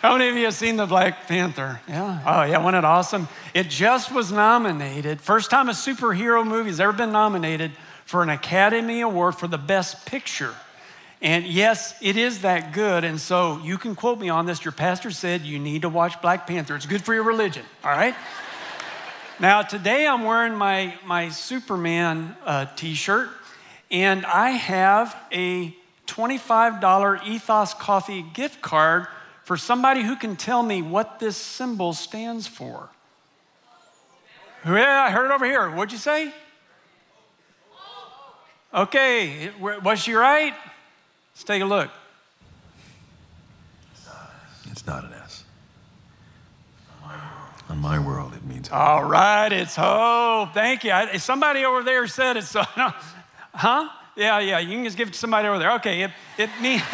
How many of you have seen the Black Panther? Yeah. Oh, yeah, wasn't it awesome? It just was nominated. First time a superhero movie has ever been nominated for an Academy Award for the Best Picture. And yes, it is that good. And so you can quote me on this. Your pastor said you need to watch Black Panther. It's good for your religion, all right? now, today I'm wearing my, my Superman uh, t shirt, and I have a $25 Ethos Coffee gift card for somebody who can tell me what this symbol stands for. Yeah, I heard it over here. What'd you say? Okay, was she right? Let's take a look. It's not an S. On my world, it means. All right, it's hope. Thank you. somebody over there said it, so. huh? Yeah, yeah, you can just give it to somebody over there. Okay, it, it means.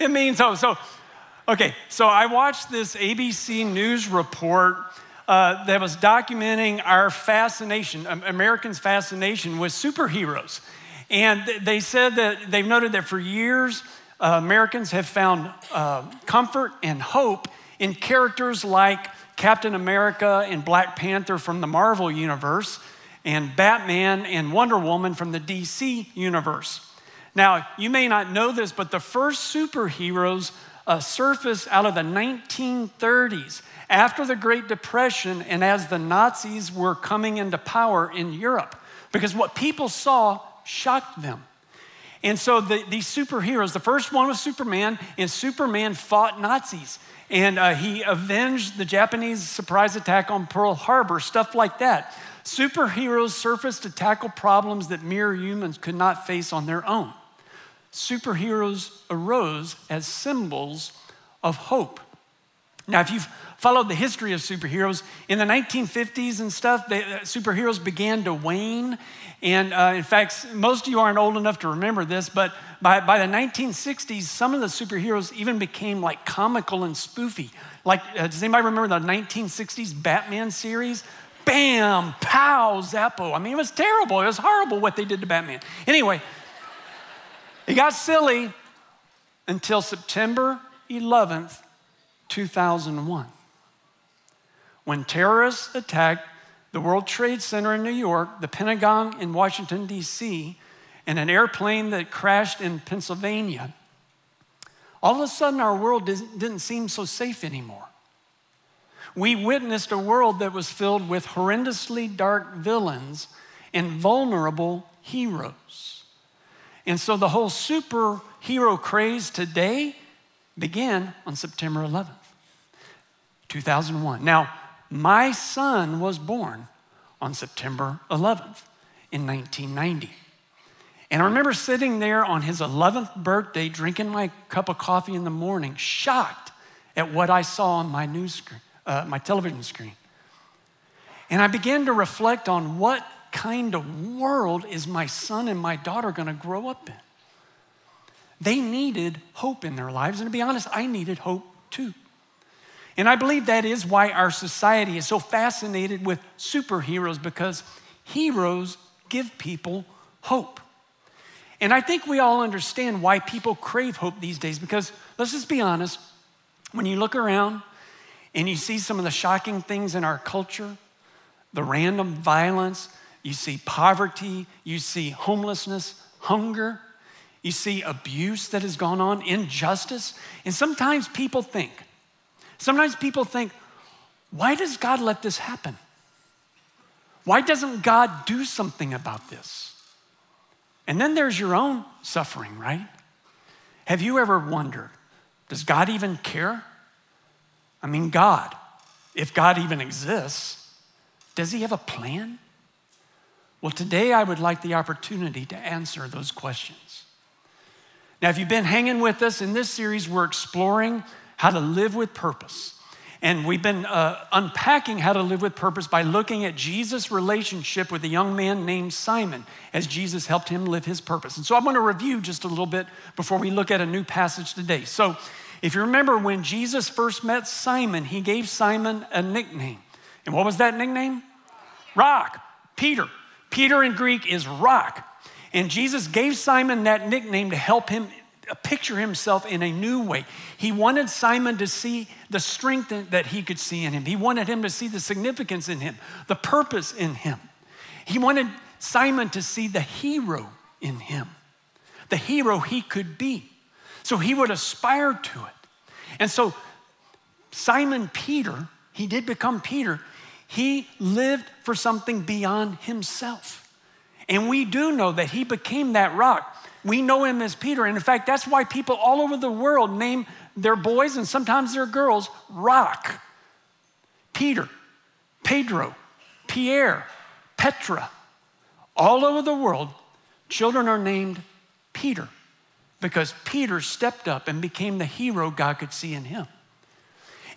it means hope. So, okay, so I watched this ABC News report uh, that was documenting our fascination, Americans' fascination with superheroes. And they said that they've noted that for years, uh, Americans have found uh, comfort and hope in characters like Captain America and Black Panther from the Marvel universe, and Batman and Wonder Woman from the DC universe. Now, you may not know this, but the first superheroes uh, surfaced out of the 1930s after the Great Depression and as the Nazis were coming into power in Europe. Because what people saw shocked them. And so the, these superheroes, the first one was Superman, and Superman fought Nazis. And uh, he avenged the Japanese surprise attack on Pearl Harbor, stuff like that. Superheroes surfaced to tackle problems that mere humans could not face on their own superheroes arose as symbols of hope. Now, if you've followed the history of superheroes, in the 1950s and stuff, they, uh, superheroes began to wane. And uh, in fact, most of you aren't old enough to remember this, but by, by the 1960s, some of the superheroes even became like comical and spoofy. Like, uh, does anybody remember the 1960s Batman series? Bam, pow, zappo. I mean, it was terrible. It was horrible what they did to Batman. Anyway, it got silly until September 11th, 2001, when terrorists attacked the World Trade Center in New York, the Pentagon in Washington, D.C., and an airplane that crashed in Pennsylvania. All of a sudden, our world didn't seem so safe anymore. We witnessed a world that was filled with horrendously dark villains and vulnerable heroes. And so the whole superhero craze today began on September 11th, 2001. Now, my son was born on September 11th in 1990. And I remember sitting there on his 11th birthday, drinking my cup of coffee in the morning, shocked at what I saw on my news screen, uh, my television screen. And I began to reflect on what kind of world is my son and my daughter going to grow up in? They needed hope in their lives. And to be honest, I needed hope too. And I believe that is why our society is so fascinated with superheroes because heroes give people hope. And I think we all understand why people crave hope these days because let's just be honest, when you look around and you see some of the shocking things in our culture, the random violence, you see poverty, you see homelessness, hunger, you see abuse that has gone on, injustice. And sometimes people think, sometimes people think, why does God let this happen? Why doesn't God do something about this? And then there's your own suffering, right? Have you ever wondered, does God even care? I mean, God, if God even exists, does he have a plan? Well, today I would like the opportunity to answer those questions. Now, if you've been hanging with us in this series, we're exploring how to live with purpose. And we've been uh, unpacking how to live with purpose by looking at Jesus' relationship with a young man named Simon as Jesus helped him live his purpose. And so I'm going to review just a little bit before we look at a new passage today. So, if you remember when Jesus first met Simon, he gave Simon a nickname. And what was that nickname? Rock, Peter. Peter in Greek is rock. And Jesus gave Simon that nickname to help him uh, picture himself in a new way. He wanted Simon to see the strength that he could see in him. He wanted him to see the significance in him, the purpose in him. He wanted Simon to see the hero in him, the hero he could be. So he would aspire to it. And so Simon Peter, he did become Peter, he lived for something beyond himself. And we do know that he became that rock. We know him as Peter. And in fact, that's why people all over the world name their boys and sometimes their girls Rock. Peter, Pedro, Pierre, Petra. All over the world, children are named Peter because Peter stepped up and became the hero God could see in him.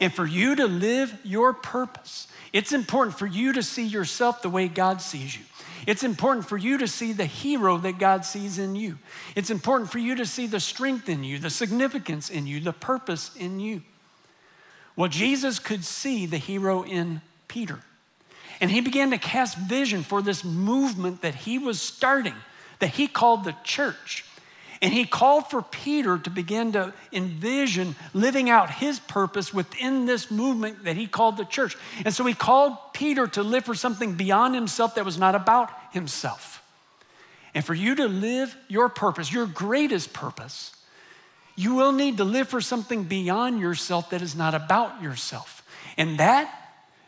And for you to live your purpose, it's important for you to see yourself the way God sees you. It's important for you to see the hero that God sees in you. It's important for you to see the strength in you, the significance in you, the purpose in you. Well, Jesus could see the hero in Peter. And he began to cast vision for this movement that he was starting, that he called the church. And he called for Peter to begin to envision living out his purpose within this movement that he called the church. And so he called Peter to live for something beyond himself that was not about himself. And for you to live your purpose, your greatest purpose, you will need to live for something beyond yourself that is not about yourself. And that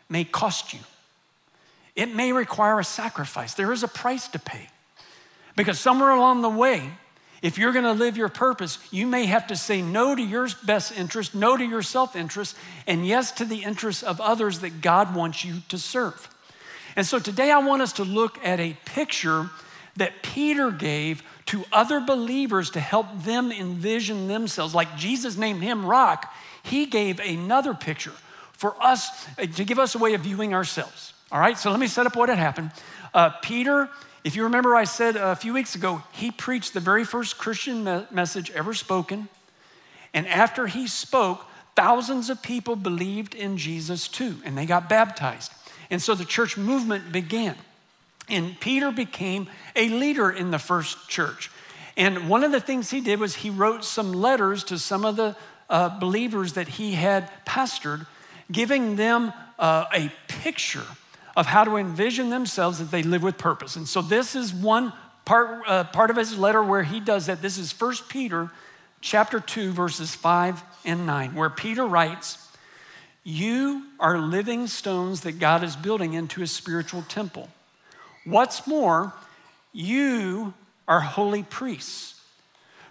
may cost you. It may require a sacrifice. There is a price to pay. Because somewhere along the way, if you're going to live your purpose, you may have to say no to your best interest, no to your self interest, and yes to the interests of others that God wants you to serve. And so today I want us to look at a picture that Peter gave to other believers to help them envision themselves. Like Jesus named him Rock, he gave another picture for us to give us a way of viewing ourselves. All right, so let me set up what had happened. Uh, Peter if you remember, I said a few weeks ago, he preached the very first Christian me- message ever spoken. And after he spoke, thousands of people believed in Jesus too, and they got baptized. And so the church movement began. And Peter became a leader in the first church. And one of the things he did was he wrote some letters to some of the uh, believers that he had pastored, giving them uh, a picture of how to envision themselves as they live with purpose. And so this is one part, uh, part of his letter where he does that. This is 1 Peter chapter 2, verses 5 and 9, where Peter writes, You are living stones that God is building into a spiritual temple. What's more, you are holy priests.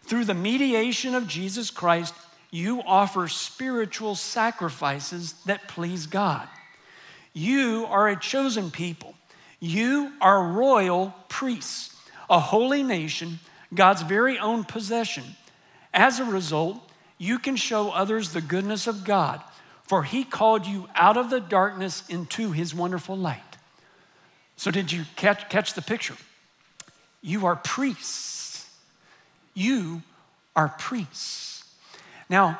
Through the mediation of Jesus Christ, you offer spiritual sacrifices that please God. You are a chosen people. You are royal priests, a holy nation, God's very own possession. As a result, you can show others the goodness of God, for He called you out of the darkness into His wonderful light. So, did you catch, catch the picture? You are priests. You are priests. Now,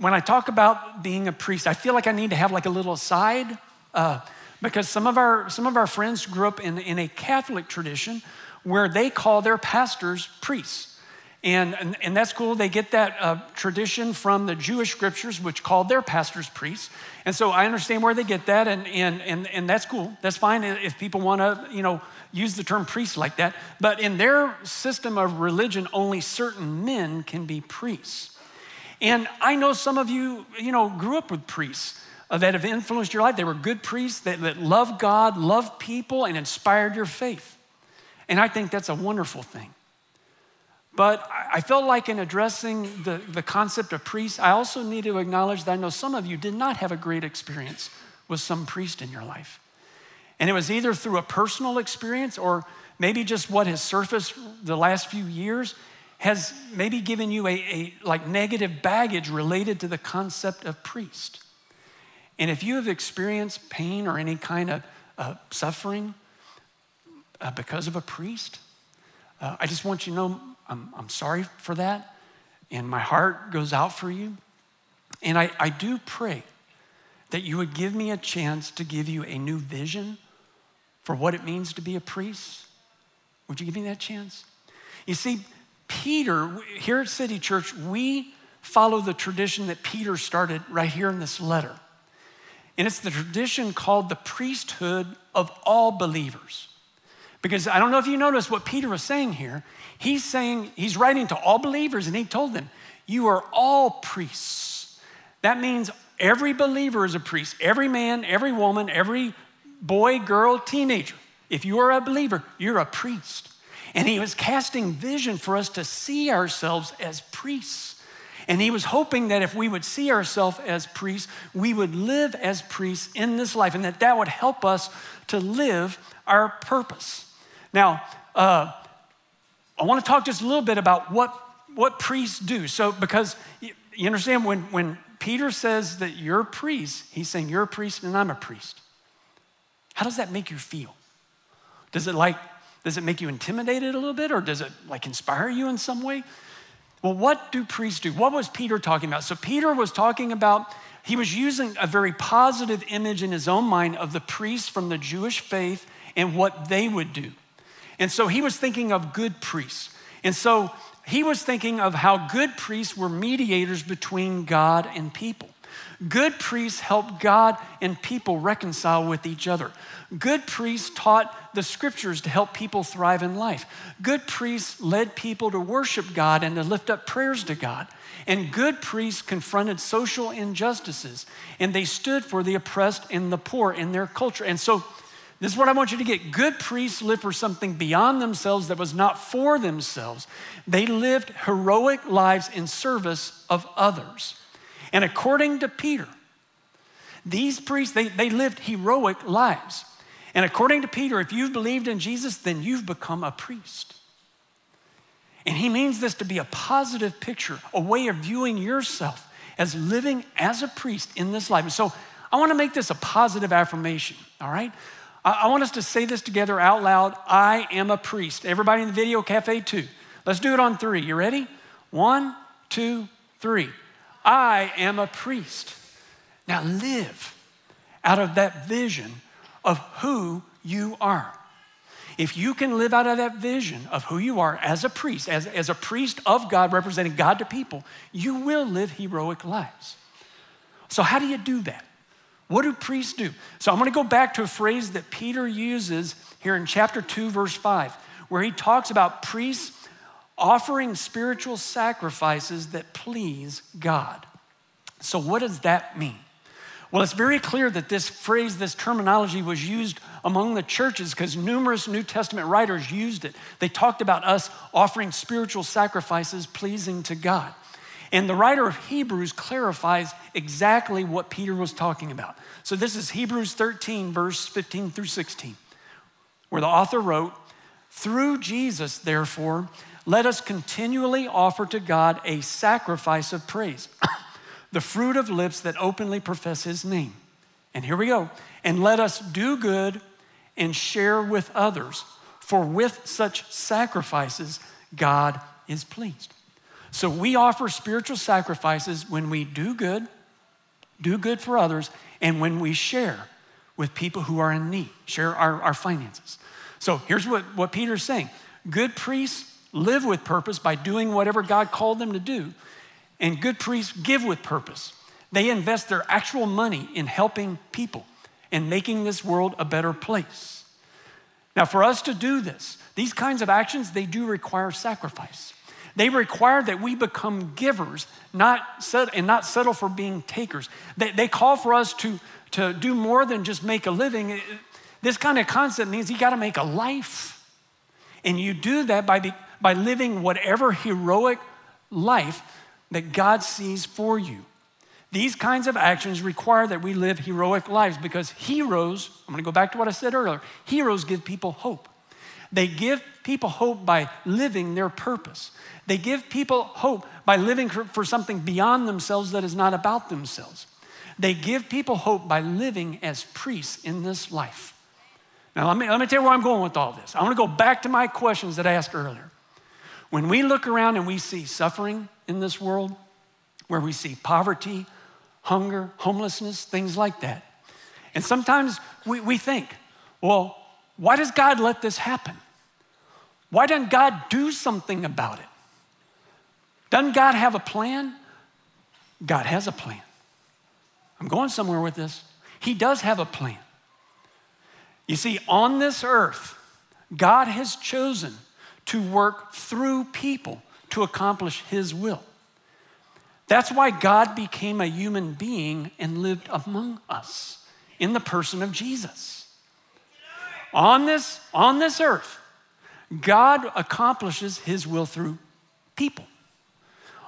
when I talk about being a priest, I feel like I need to have like a little aside uh, because some of our some of our friends grew up in, in a Catholic tradition where they call their pastors priests. And, and, and that's cool. They get that uh, tradition from the Jewish scriptures, which called their pastors priests. And so I understand where they get that, and, and, and, and that's cool. That's fine if people want to, you know, use the term priest like that. But in their system of religion, only certain men can be priests. And I know some of you, you know, grew up with priests uh, that have influenced your life. They were good priests that, that love God, loved people, and inspired your faith. And I think that's a wonderful thing. But I felt like in addressing the, the concept of priests, I also need to acknowledge that I know some of you did not have a great experience with some priest in your life. And it was either through a personal experience or maybe just what has surfaced the last few years has maybe given you a, a like negative baggage related to the concept of priest. And if you have experienced pain or any kind of uh, suffering uh, because of a priest, uh, I just want you to know I'm, I'm sorry for that. And my heart goes out for you. And I, I do pray that you would give me a chance to give you a new vision for what it means to be a priest. Would you give me that chance? You see, Peter, here at City Church, we follow the tradition that Peter started right here in this letter. And it's the tradition called the priesthood of all believers. Because I don't know if you noticed what Peter was saying here. He's saying, he's writing to all believers, and he told them, You are all priests. That means every believer is a priest. Every man, every woman, every boy, girl, teenager. If you are a believer, you're a priest. And he was casting vision for us to see ourselves as priests. And he was hoping that if we would see ourselves as priests, we would live as priests in this life, and that that would help us to live our purpose. Now, uh, I want to talk just a little bit about what, what priests do. So, because you understand, when, when Peter says that you're a priest, he's saying you're a priest and I'm a priest. How does that make you feel? Does it like, does it make you intimidated a little bit, or does it like inspire you in some way? Well, what do priests do? What was Peter talking about? So, Peter was talking about, he was using a very positive image in his own mind of the priests from the Jewish faith and what they would do. And so, he was thinking of good priests. And so, he was thinking of how good priests were mediators between God and people. Good priests helped God and people reconcile with each other. Good priests taught the scriptures to help people thrive in life. Good priests led people to worship God and to lift up prayers to God. And good priests confronted social injustices and they stood for the oppressed and the poor in their culture. And so, this is what I want you to get. Good priests lived for something beyond themselves that was not for themselves. They lived heroic lives in service of others. And according to Peter, these priests, they, they lived heroic lives. And according to Peter, if you've believed in Jesus, then you've become a priest. And he means this to be a positive picture, a way of viewing yourself as living as a priest in this life. And so I want to make this a positive affirmation, all right? I want us to say this together out loud I am a priest. Everybody in the video cafe, too. Let's do it on three. You ready? One, two, three. I am a priest. Now live out of that vision of who you are. If you can live out of that vision of who you are as a priest, as, as a priest of God representing God to people, you will live heroic lives. So, how do you do that? What do priests do? So, I'm going to go back to a phrase that Peter uses here in chapter 2, verse 5, where he talks about priests offering spiritual sacrifices that please God. So, what does that mean? Well, it's very clear that this phrase, this terminology was used among the churches because numerous New Testament writers used it. They talked about us offering spiritual sacrifices pleasing to God. And the writer of Hebrews clarifies exactly what Peter was talking about. So this is Hebrews 13, verse 15 through 16, where the author wrote, Through Jesus, therefore, let us continually offer to God a sacrifice of praise, the fruit of lips that openly profess his name. And here we go. And let us do good and share with others, for with such sacrifices, God is pleased. So we offer spiritual sacrifices when we do good, do good for others, and when we share with people who are in need, share our, our finances. So here's what, what Peter's saying good priests live with purpose by doing whatever God called them to do, and good priests give with purpose. They invest their actual money in helping people and making this world a better place. Now, for us to do this, these kinds of actions, they do require sacrifice. They require that we become givers not set, and not settle for being takers. They, they call for us to, to do more than just make a living. This kind of concept means you got to make a life. And you do that by, be, by living whatever heroic life that God sees for you. These kinds of actions require that we live heroic lives because heroes, I'm gonna go back to what I said earlier, heroes give people hope. They give people hope by living their purpose. They give people hope by living for something beyond themselves that is not about themselves. They give people hope by living as priests in this life. Now, let me, let me tell you where I'm going with all this. I want to go back to my questions that I asked earlier. When we look around and we see suffering in this world, where we see poverty, hunger, homelessness, things like that, and sometimes we, we think, well, why does God let this happen? Why doesn't God do something about it? Doesn't God have a plan? God has a plan. I'm going somewhere with this. He does have a plan. You see, on this earth, God has chosen to work through people to accomplish His will. That's why God became a human being and lived among us in the person of Jesus. On this, on this earth, God accomplishes His will through people.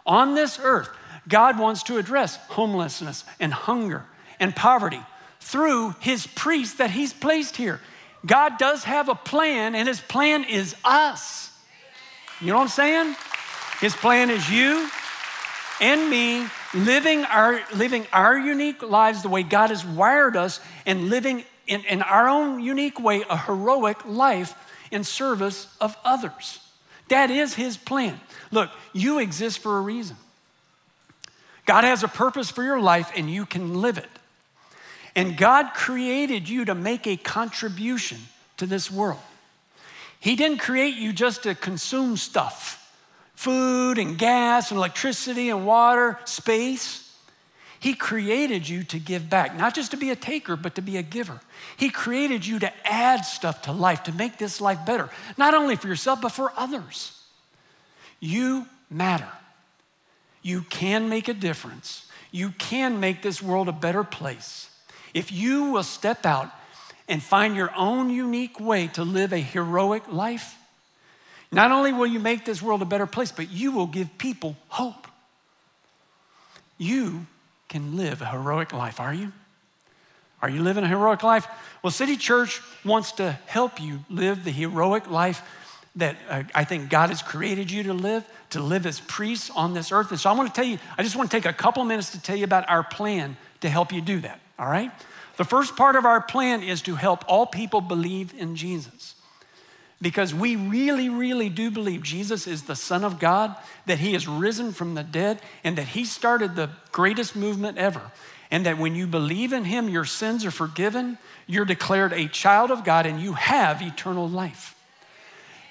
On this earth, God wants to address homelessness and hunger and poverty through his priests that he's placed here. God does have a plan, and his plan is us. You know what I'm saying? His plan is you and me living our, living our unique lives the way God has wired us and living in, in our own unique way a heroic life in service of others. That is his plan. Look, you exist for a reason. God has a purpose for your life and you can live it. And God created you to make a contribution to this world. He didn't create you just to consume stuff food and gas and electricity and water, space. He created you to give back, not just to be a taker, but to be a giver. He created you to add stuff to life, to make this life better, not only for yourself, but for others. You matter. You can make a difference. You can make this world a better place. If you will step out and find your own unique way to live a heroic life, not only will you make this world a better place, but you will give people hope. You can live a heroic life, are you? Are you living a heroic life? Well, City Church wants to help you live the heroic life that uh, I think God has created you to live, to live as priests on this earth. And so I want to tell you, I just want to take a couple minutes to tell you about our plan to help you do that, all right? The first part of our plan is to help all people believe in Jesus. Because we really, really do believe Jesus is the Son of God, that He is risen from the dead, and that He started the greatest movement ever. And that when you believe in Him, your sins are forgiven, you're declared a child of God, and you have eternal life.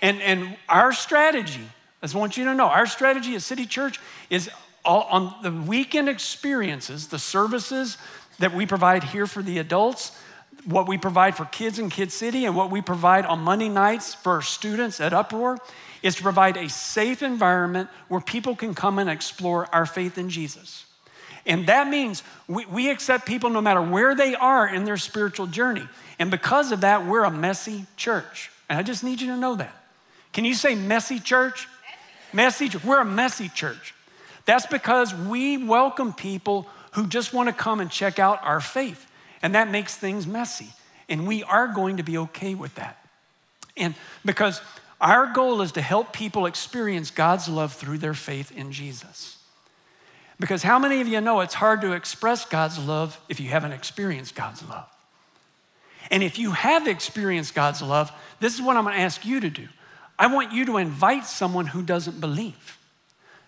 And, and our strategy, I just want you to know, our strategy at City Church is all, on the weekend experiences, the services that we provide here for the adults, what we provide for kids in Kid City, and what we provide on Monday nights for students at Uproar is to provide a safe environment where people can come and explore our faith in Jesus. And that means we, we accept people no matter where they are in their spiritual journey. And because of that, we're a messy church. And I just need you to know that. Can you say messy church? Messy church. We're a messy church. That's because we welcome people who just want to come and check out our faith. And that makes things messy. And we are going to be okay with that. And because our goal is to help people experience God's love through their faith in Jesus. Because how many of you know it's hard to express God's love if you haven't experienced God's love? And if you have experienced God's love, this is what I'm going to ask you to do. I want you to invite someone who doesn't believe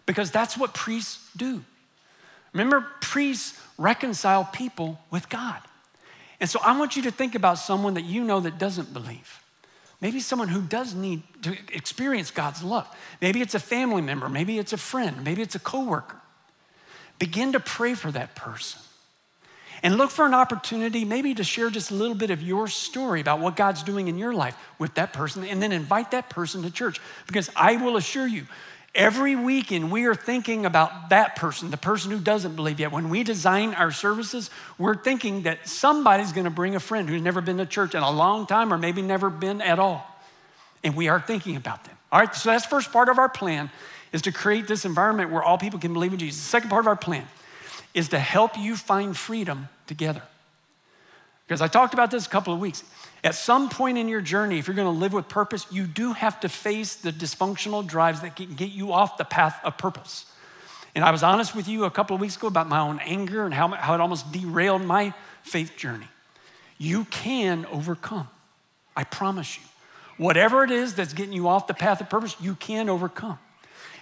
because that's what priests do. Remember, priests reconcile people with God. And so I want you to think about someone that you know that doesn't believe. Maybe someone who does need to experience God's love. Maybe it's a family member, maybe it's a friend, maybe it's a coworker. Begin to pray for that person. And look for an opportunity, maybe to share just a little bit of your story about what God's doing in your life with that person, and then invite that person to church. Because I will assure you, every weekend we are thinking about that person, the person who doesn't believe yet. When we design our services, we're thinking that somebody's gonna bring a friend who's never been to church in a long time or maybe never been at all. And we are thinking about them. All right, so that's first part of our plan is to create this environment where all people can believe in Jesus. The second part of our plan is to help you find freedom together. Because I talked about this a couple of weeks. At some point in your journey, if you're going to live with purpose, you do have to face the dysfunctional drives that can get you off the path of purpose. And I was honest with you a couple of weeks ago about my own anger and how, how it almost derailed my faith journey. You can overcome. I promise you. Whatever it is that's getting you off the path of purpose, you can overcome.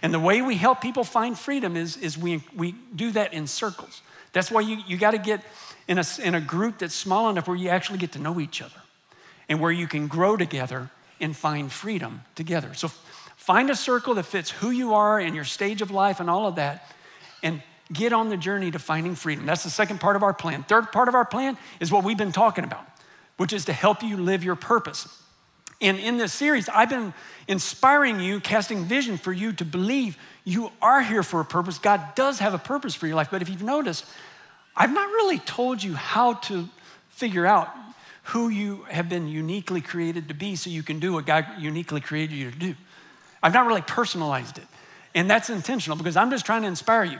And the way we help people find freedom is, is we, we do that in circles. That's why you, you got to get in a, in a group that's small enough where you actually get to know each other and where you can grow together and find freedom together. So Find a circle that fits who you are and your stage of life and all of that, and get on the journey to finding freedom. That's the second part of our plan. Third part of our plan is what we've been talking about, which is to help you live your purpose. And in this series, I've been inspiring you, casting vision for you to believe you are here for a purpose. God does have a purpose for your life. But if you've noticed, I've not really told you how to figure out who you have been uniquely created to be so you can do what God uniquely created you to do. I've not really personalized it. And that's intentional because I'm just trying to inspire you.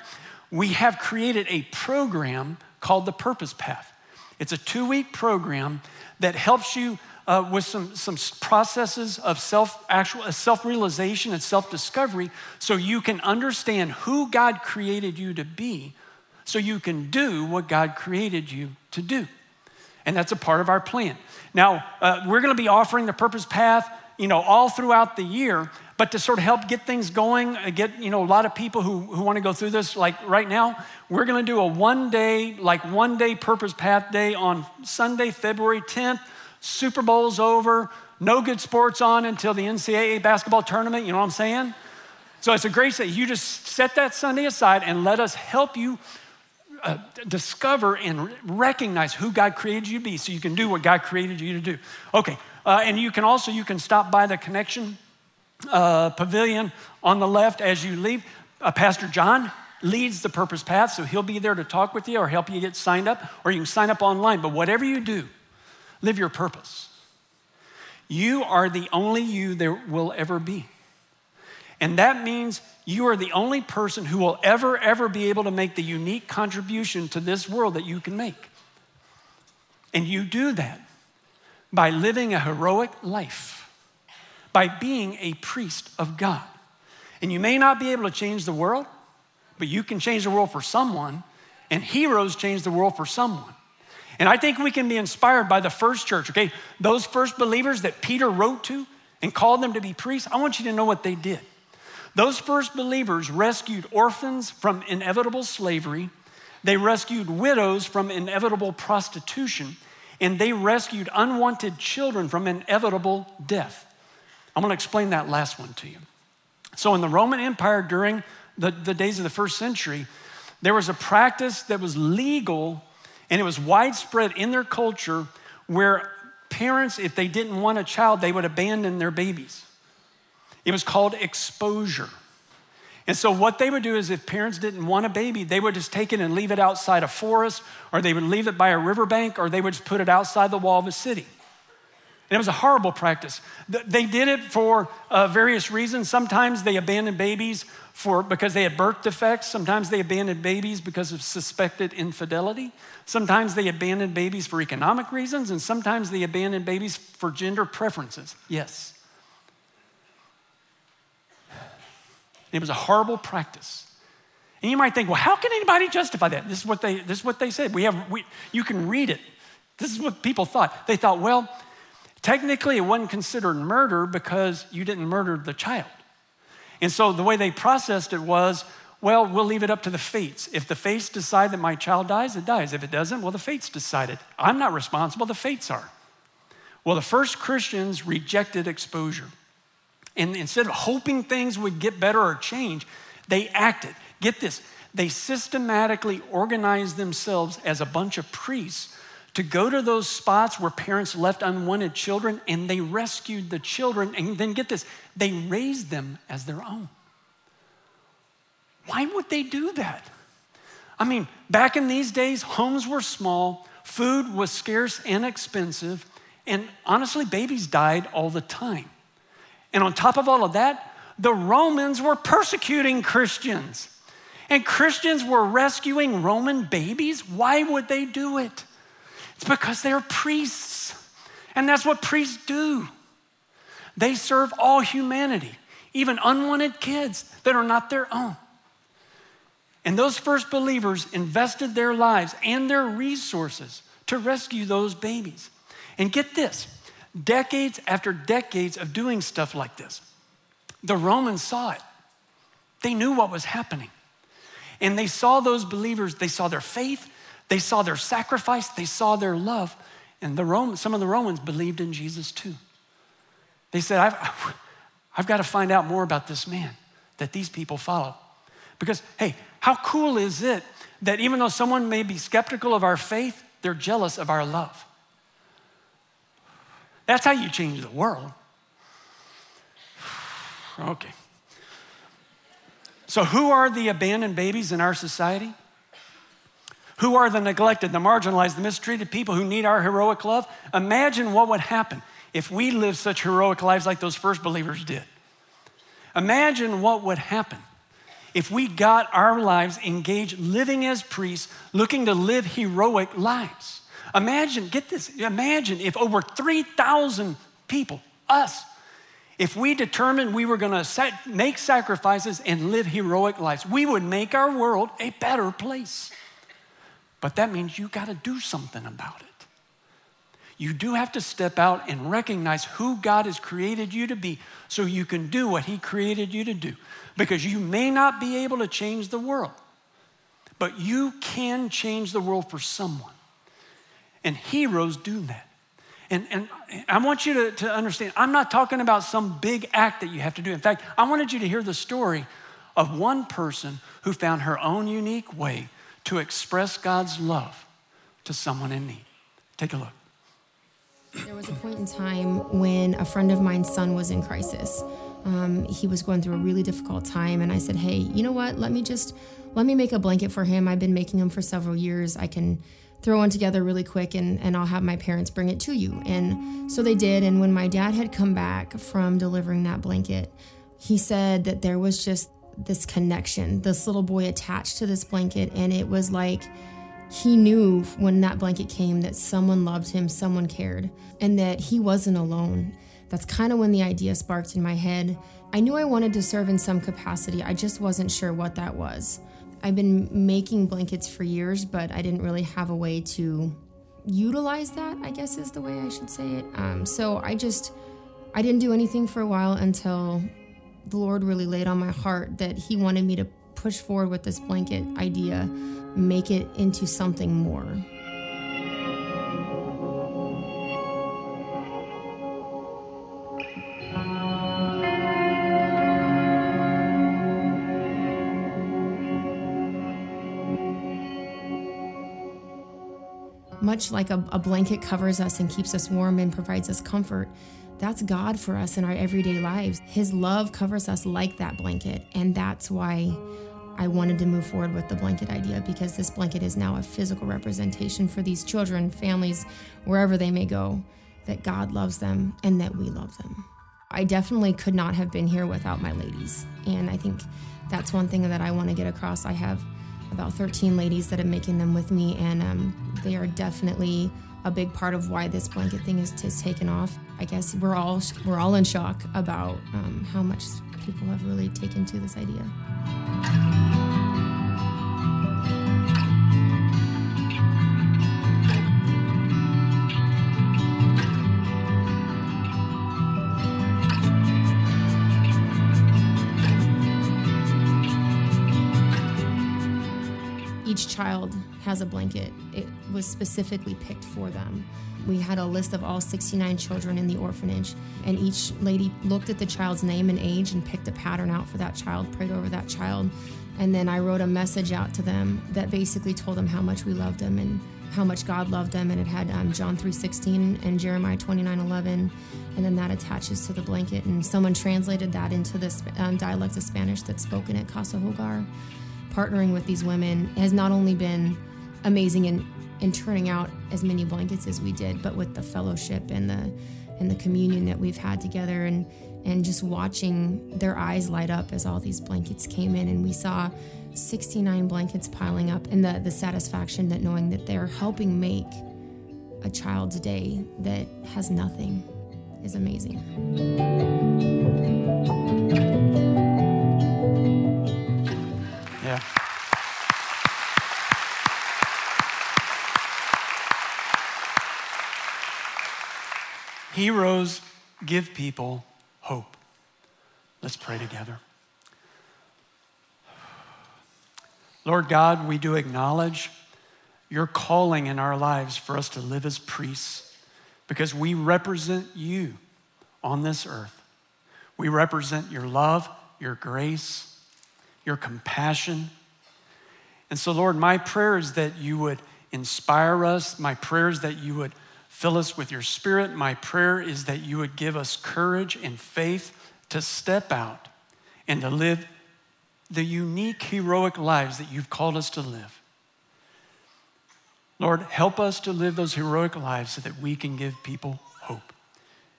We have created a program called the Purpose Path. It's a two week program that helps you uh, with some, some processes of self actual uh, self realization and self discovery, so you can understand who God created you to be, so you can do what God created you to do, and that's a part of our plan. Now uh, we're going to be offering the Purpose Path, you know, all throughout the year. But to sort of help get things going, uh, get you know a lot of people who, who want to go through this, like right now, we're going to do a one day, like one day Purpose Path Day on Sunday, February 10th Super Bowl's over, no good sports on until the NCAA basketball tournament. You know what I'm saying? So it's a great set. You just set that Sunday aside and let us help you uh, discover and recognize who God created you to be so you can do what God created you to do. Okay, uh, and you can also, you can stop by the connection uh, pavilion on the left as you leave. Uh, Pastor John leads the purpose path, so he'll be there to talk with you or help you get signed up, or you can sign up online. But whatever you do, Live your purpose. You are the only you there will ever be. And that means you are the only person who will ever, ever be able to make the unique contribution to this world that you can make. And you do that by living a heroic life, by being a priest of God. And you may not be able to change the world, but you can change the world for someone, and heroes change the world for someone. And I think we can be inspired by the first church, okay? Those first believers that Peter wrote to and called them to be priests, I want you to know what they did. Those first believers rescued orphans from inevitable slavery, they rescued widows from inevitable prostitution, and they rescued unwanted children from inevitable death. I'm gonna explain that last one to you. So, in the Roman Empire during the, the days of the first century, there was a practice that was legal and it was widespread in their culture where parents, if they didn't want a child, they would abandon their babies. It was called exposure. And so, what they would do is, if parents didn't want a baby, they would just take it and leave it outside a forest, or they would leave it by a riverbank, or they would just put it outside the wall of a city. And it was a horrible practice. They did it for uh, various reasons. Sometimes they abandoned babies for, because they had birth defects. Sometimes they abandoned babies because of suspected infidelity. Sometimes they abandoned babies for economic reasons. And sometimes they abandoned babies for gender preferences. Yes. It was a horrible practice. And you might think, well, how can anybody justify that? This is what they, this is what they said. We have, we, you can read it. This is what people thought. They thought, well, Technically, it wasn't considered murder because you didn't murder the child. And so the way they processed it was well, we'll leave it up to the fates. If the fates decide that my child dies, it dies. If it doesn't, well, the fates decided. I'm not responsible, the fates are. Well, the first Christians rejected exposure. And instead of hoping things would get better or change, they acted. Get this, they systematically organized themselves as a bunch of priests to go to those spots where parents left unwanted children and they rescued the children. And then get this, they raised them as their own. Why would they do that? I mean, back in these days, homes were small, food was scarce and expensive, and honestly, babies died all the time. And on top of all of that, the Romans were persecuting Christians. And Christians were rescuing Roman babies. Why would they do it? It's because they're priests. And that's what priests do. They serve all humanity, even unwanted kids that are not their own. And those first believers invested their lives and their resources to rescue those babies. And get this decades after decades of doing stuff like this, the Romans saw it. They knew what was happening. And they saw those believers, they saw their faith, they saw their sacrifice, they saw their love, and the Romans, some of the Romans believed in Jesus too. They said, I've got to find out more about this man that these people follow. Because, hey, how cool is it that even though someone may be skeptical of our faith, they're jealous of our love? That's how you change the world. Okay. So, who are the abandoned babies in our society? Who are the neglected, the marginalized, the mistreated people who need our heroic love? Imagine what would happen if we lived such heroic lives like those first believers did. Imagine what would happen if we got our lives engaged, living as priests, looking to live heroic lives. Imagine, get this, imagine if over 3,000 people, us, if we determined we were going to make sacrifices and live heroic lives, we would make our world a better place. But that means you got to do something about it. You do have to step out and recognize who God has created you to be so you can do what He created you to do. Because you may not be able to change the world, but you can change the world for someone. And heroes do that. And, and I want you to, to understand, I'm not talking about some big act that you have to do. In fact, I wanted you to hear the story of one person who found her own unique way to express God's love to someone in need. Take a look. There was a point in time when a friend of mine's son was in crisis. Um, he was going through a really difficult time, and I said, "Hey, you know what? Let me just let me make a blanket for him. I've been making them for several years. I can throw one together really quick and, and I'll have my parents bring it to you. And so they did. And when my dad had come back from delivering that blanket, he said that there was just this connection, this little boy attached to this blanket. And it was like he knew when that blanket came that someone loved him, someone cared, and that he wasn't alone. That's kind of when the idea sparked in my head. I knew I wanted to serve in some capacity, I just wasn't sure what that was. I've been making blankets for years, but I didn't really have a way to utilize that, I guess is the way I should say it. Um, so I just, I didn't do anything for a while until the Lord really laid on my heart that He wanted me to push forward with this blanket idea, make it into something more. Much like a, a, blanket covers us and keeps us warm and provides us comfort, that's God for us in our everyday lives. His love covers us like that blanket. And that's why I wanted to move forward with the blanket idea because this blanket is now a physical representation for these children, families, wherever they may go, that God loves them and that we love them. I definitely could not have been here without my ladies. And I think that's one thing that I want to get across. I have about 13 ladies that are making them with me, and um, they are definitely a big part of why this blanket thing is, taken off. I guess we're all we're all in shock about um, how much people have really taken to this idea. Each child has a blanket. It was specifically picked for them. We had a list of all 69 children in the orphanage, and each lady looked at the child's name and age and picked a pattern out for that child, prayed over that child. And then I wrote a message out to them that basically told them how much we loved them and how much God loved them, and it had um, John 3:16 and Jeremiah 29:11, and then that attaches to the blanket. And someone translated that into this um, dialect of Spanish that's spoken at Casa Hogar partnering with these women has not only been amazing in, in turning out as many blankets as we did, but with the fellowship and the and the communion that we've had together and and just watching their eyes light up as all these blankets came in and we saw 69 blankets piling up and the, the satisfaction that knowing that they're helping make a child's day that has nothing is amazing. Heroes give people hope. Let's pray together. Lord God, we do acknowledge your calling in our lives for us to live as priests because we represent you on this earth. We represent your love, your grace, your compassion. And so, Lord, my prayer is that you would inspire us. My prayer is that you would fill us with your spirit. My prayer is that you would give us courage and faith to step out and to live the unique, heroic lives that you've called us to live. Lord, help us to live those heroic lives so that we can give people hope.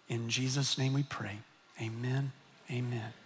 In Jesus' name we pray. Amen. Amen.